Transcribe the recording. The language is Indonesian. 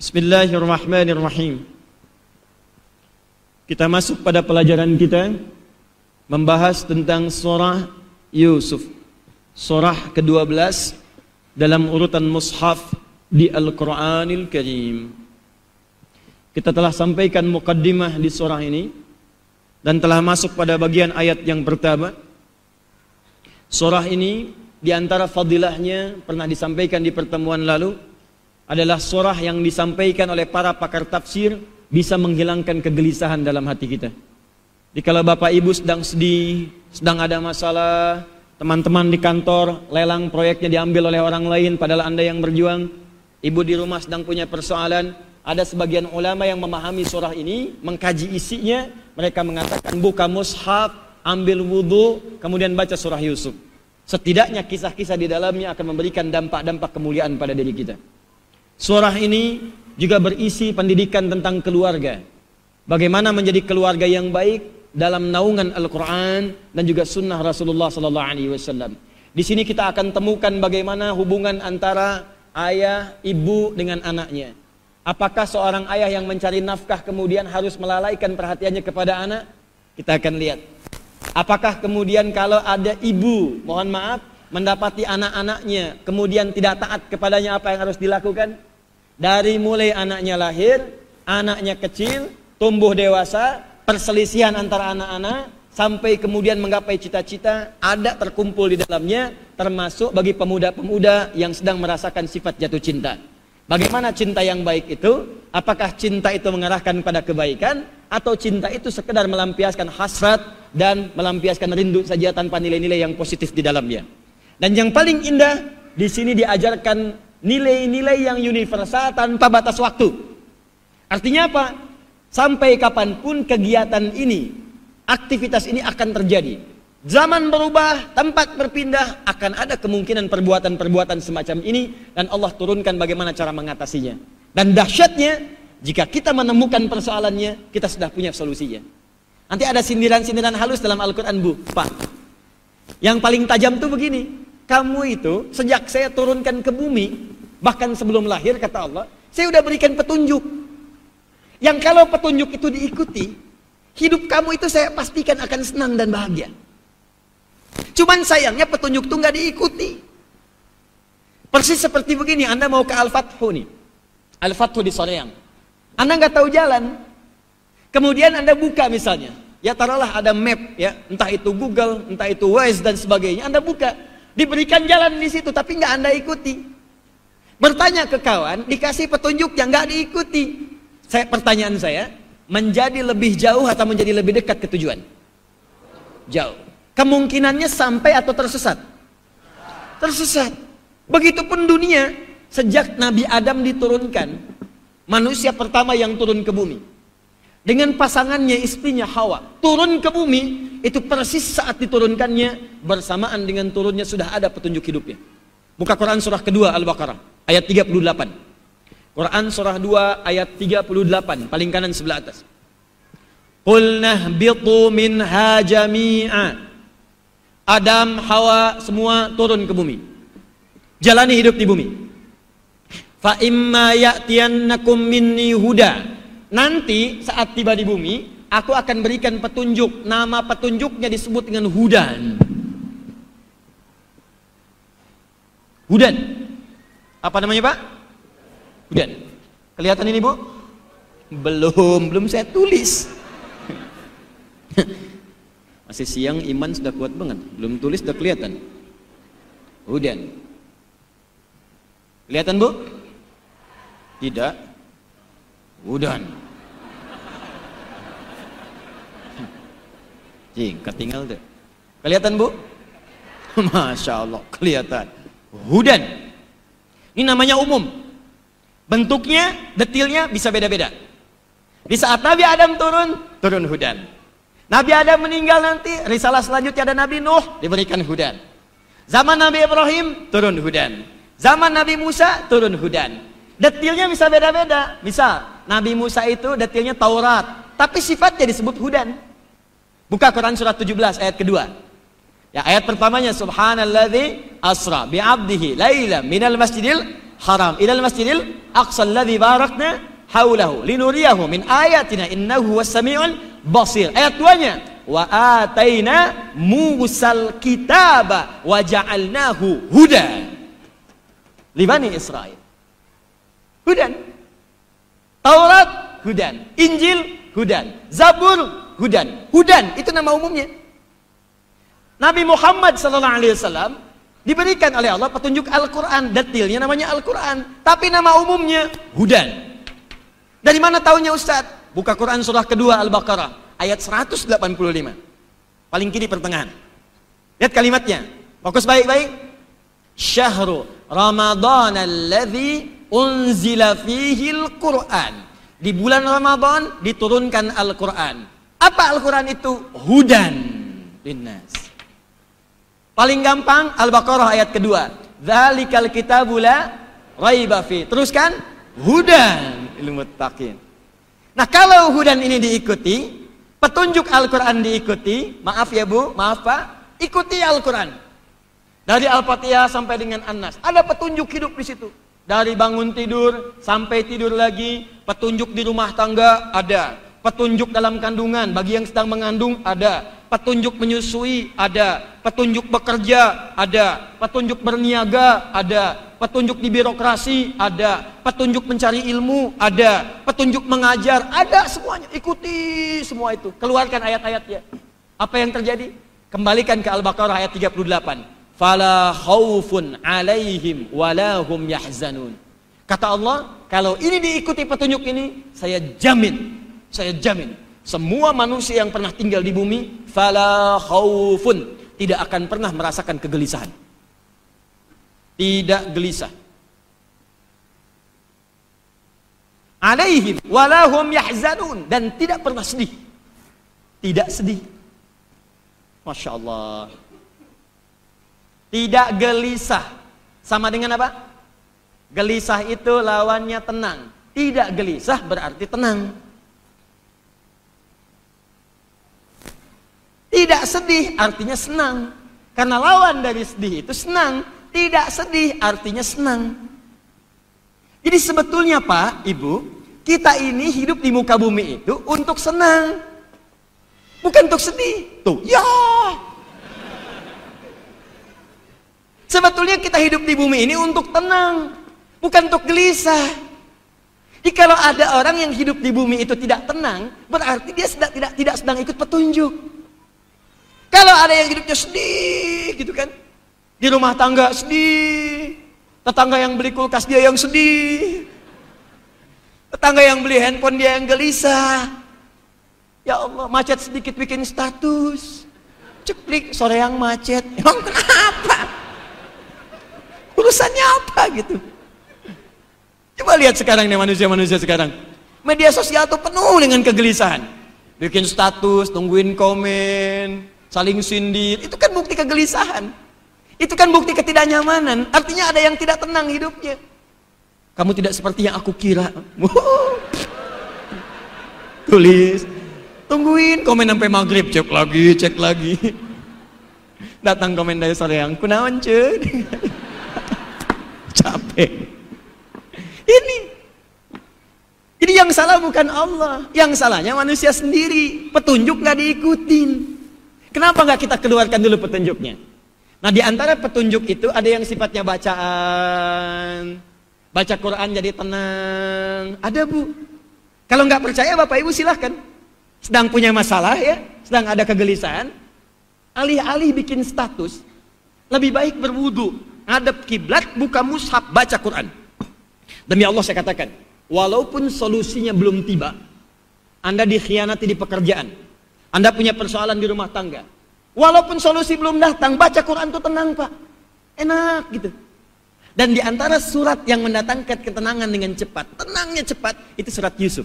Bismillahirrahmanirrahim. Kita masuk pada pelajaran kita membahas tentang surah Yusuf. Surah ke-12 dalam urutan mushaf di Al-Qur'anil Karim. Kita telah sampaikan mukaddimah di surah ini dan telah masuk pada bagian ayat yang pertama. Surah ini di antara fadilahnya pernah disampaikan di pertemuan lalu adalah surah yang disampaikan oleh para pakar tafsir bisa menghilangkan kegelisahan dalam hati kita. Jadi kalau Bapak Ibu sedang sedih, sedang ada masalah, teman-teman di kantor lelang proyeknya diambil oleh orang lain padahal Anda yang berjuang, ibu di rumah sedang punya persoalan, ada sebagian ulama yang memahami surah ini, mengkaji isinya, mereka mengatakan buka mushaf, ambil wudhu, kemudian baca surah Yusuf. Setidaknya kisah-kisah di dalamnya akan memberikan dampak-dampak kemuliaan pada diri kita. Surah ini juga berisi pendidikan tentang keluarga. Bagaimana menjadi keluarga yang baik dalam naungan Al-Quran dan juga sunnah Rasulullah Sallallahu Alaihi Wasallam. Di sini kita akan temukan bagaimana hubungan antara ayah, ibu dengan anaknya. Apakah seorang ayah yang mencari nafkah kemudian harus melalaikan perhatiannya kepada anak? Kita akan lihat. Apakah kemudian kalau ada ibu, mohon maaf, mendapati anak-anaknya kemudian tidak taat kepadanya apa yang harus dilakukan? Dari mulai anaknya lahir, anaknya kecil, tumbuh dewasa, perselisihan antara anak-anak, sampai kemudian menggapai cita-cita, ada terkumpul di dalamnya, termasuk bagi pemuda-pemuda yang sedang merasakan sifat jatuh cinta. Bagaimana cinta yang baik itu? Apakah cinta itu mengarahkan pada kebaikan atau cinta itu sekedar melampiaskan hasrat dan melampiaskan rindu saja tanpa nilai-nilai yang positif di dalamnya? Dan yang paling indah di sini diajarkan nilai-nilai yang universal tanpa batas waktu. Artinya apa? Sampai kapan pun kegiatan ini, aktivitas ini akan terjadi. Zaman berubah, tempat berpindah, akan ada kemungkinan perbuatan-perbuatan semacam ini dan Allah turunkan bagaimana cara mengatasinya. Dan dahsyatnya, jika kita menemukan persoalannya, kita sudah punya solusinya. Nanti ada sindiran-sindiran halus dalam Al-Quran, Bu. Pak, yang paling tajam tuh begini, kamu itu sejak saya turunkan ke bumi, bahkan sebelum lahir kata Allah, saya sudah berikan petunjuk. Yang kalau petunjuk itu diikuti, hidup kamu itu saya pastikan akan senang dan bahagia. Cuman sayangnya petunjuk itu nggak diikuti. Persis seperti begini, Anda mau ke Al-Fathu nih. Al-Fathu di Soreang. Anda nggak tahu jalan. Kemudian Anda buka misalnya. Ya taruhlah ada map ya, entah itu Google, entah itu Waze dan sebagainya. Anda buka. Diberikan jalan di situ tapi nggak Anda ikuti. Bertanya ke kawan, dikasih petunjuk yang nggak diikuti. Saya pertanyaan saya, menjadi lebih jauh atau menjadi lebih dekat ke tujuan? Jauh. Kemungkinannya sampai atau tersesat? Tersesat. Begitupun dunia, sejak Nabi Adam diturunkan, manusia pertama yang turun ke bumi dengan pasangannya istrinya Hawa turun ke bumi itu persis saat diturunkannya bersamaan dengan turunnya sudah ada petunjuk hidupnya. Buka Quran surah kedua Al-Baqarah ayat 38 Quran surah 2 ayat 38 paling kanan sebelah atas. Qulna bitu minha jami'a. Adam, Hawa semua turun ke bumi. Jalani hidup di bumi. Fa imma minni huda Nanti saat tiba di bumi, aku akan berikan petunjuk. Nama petunjuknya disebut dengan Hudan. Hudan. Apa namanya Pak? Hudan. Kelihatan ini Bu? Belum, belum saya tulis. Masih siang iman sudah kuat banget. Belum tulis sudah kelihatan. Hudan. Kelihatan Bu? Tidak. Udan. Jing, ketinggal tuh. Kelihatan bu? Masya Allah, kelihatan. Hudan. Ini namanya umum. Bentuknya, detilnya bisa beda-beda. Di saat Nabi Adam turun, turun hudan. Nabi Adam meninggal nanti, risalah selanjutnya ada Nabi Nuh, diberikan hudan. Zaman Nabi Ibrahim, turun hudan. Zaman Nabi Musa, turun hudan. Detilnya bisa beda-beda. Misal, Nabi Musa itu detilnya Taurat, tapi sifatnya disebut hudan. Buka Quran surat 17 ayat kedua. Ya, ayat pertamanya subhanalladzi asra bi'abdihi laila minal masjidil haram. Ilal masjidil aqsa alladhi barakna haulahu linuriyahu min ayatina innahu was-sami'ul basir. Ayat 2-nya wa ataina musal kitaba wa ja'alnahu huda. Li bani Israel hudan. Taurat hudan. Injil hudan. Zabur hudan hudan itu nama umumnya Nabi Muhammad sallallahu alaihi wasallam diberikan oleh Allah petunjuk Al-Qur'an, detailnya namanya Al-Qur'an, tapi nama umumnya hudan. Dari mana tahunya Ustaz? Buka Quran surah kedua Al-Baqarah ayat 185. Paling kiri pertengahan. Lihat kalimatnya. Fokus baik-baik. Syahru Ramadan alladzi unzila fihi al-Qur'an. Di bulan Ramadan diturunkan Al-Qur'an. Apa Al-Qur'an itu? Hudan linnas. Paling gampang Al-Baqarah ayat kedua. Dzalikal kitabu la raiba fi. Teruskan hudan lil muttaqin. Nah, kalau hudan ini diikuti, petunjuk Al-Qur'an diikuti, maaf ya Bu, maaf Pak, ikuti Al-Qur'an. Dari Al-Fatihah sampai dengan An-Nas, ada petunjuk hidup di situ. Dari bangun tidur sampai tidur lagi, petunjuk di rumah tangga ada, petunjuk dalam kandungan bagi yang sedang mengandung ada, petunjuk menyusui ada, petunjuk bekerja ada, petunjuk berniaga ada, petunjuk di birokrasi ada, petunjuk mencari ilmu ada, petunjuk mengajar ada semuanya. Ikuti semua itu. Keluarkan ayat-ayatnya. Apa yang terjadi? Kembalikan ke Al-Baqarah ayat 38. Fala khaufun alaihim walahum yahzanun. Kata Allah, kalau ini diikuti petunjuk ini, saya jamin, saya jamin semua manusia yang pernah tinggal di bumi fala khaufun tidak akan pernah merasakan kegelisahan. Tidak gelisah. Alaihim walahum yahzanun dan tidak pernah sedih. Tidak sedih. Masya Allah. Tidak gelisah. Sama dengan apa? Gelisah itu lawannya tenang. Tidak gelisah berarti tenang. Tidak sedih artinya senang. Karena lawan dari sedih itu senang. Tidak sedih artinya senang. Jadi sebetulnya Pak, Ibu, kita ini hidup di muka bumi itu untuk senang. Bukan untuk sedih. Tuh, ya. Sebetulnya kita hidup di bumi ini untuk tenang. Bukan untuk gelisah. Jadi kalau ada orang yang hidup di bumi itu tidak tenang, berarti dia sedang, tidak tidak sedang ikut petunjuk. Kalau ada yang hidupnya sedih gitu kan. Di rumah tangga sedih. Tetangga yang beli kulkas dia yang sedih. Tetangga yang beli handphone dia yang gelisah. Ya Allah, macet sedikit bikin status. Ceklik sore yang macet. Emang kenapa? Urusannya apa gitu? Coba lihat sekarang nih manusia-manusia sekarang. Media sosial tuh penuh dengan kegelisahan. Bikin status, tungguin komen, saling sindir, itu kan bukti kegelisahan. Itu kan bukti ketidaknyamanan. Artinya ada yang tidak tenang hidupnya. Kamu tidak seperti yang aku kira. Tulis. Tungguin komen sampai maghrib. Cek lagi, cek lagi. Datang komen dari sore yang kunawan cuy. Capek. Ini. Jadi yang salah bukan Allah. Yang salahnya manusia sendiri. Petunjuk gak diikutin. Kenapa nggak kita keluarkan dulu petunjuknya? Nah di antara petunjuk itu ada yang sifatnya bacaan, baca Quran jadi tenang. Ada bu. Kalau nggak percaya bapak ibu silahkan. Sedang punya masalah ya, sedang ada kegelisahan, alih-alih bikin status, lebih baik berwudu, ngadep kiblat, buka mushaf, baca Quran. Demi Allah saya katakan, walaupun solusinya belum tiba, Anda dikhianati di pekerjaan, anda punya persoalan di rumah tangga. Walaupun solusi belum datang, baca Quran itu tenang pak. Enak gitu. Dan di antara surat yang mendatangkan ketenangan dengan cepat, tenangnya cepat, itu surat Yusuf.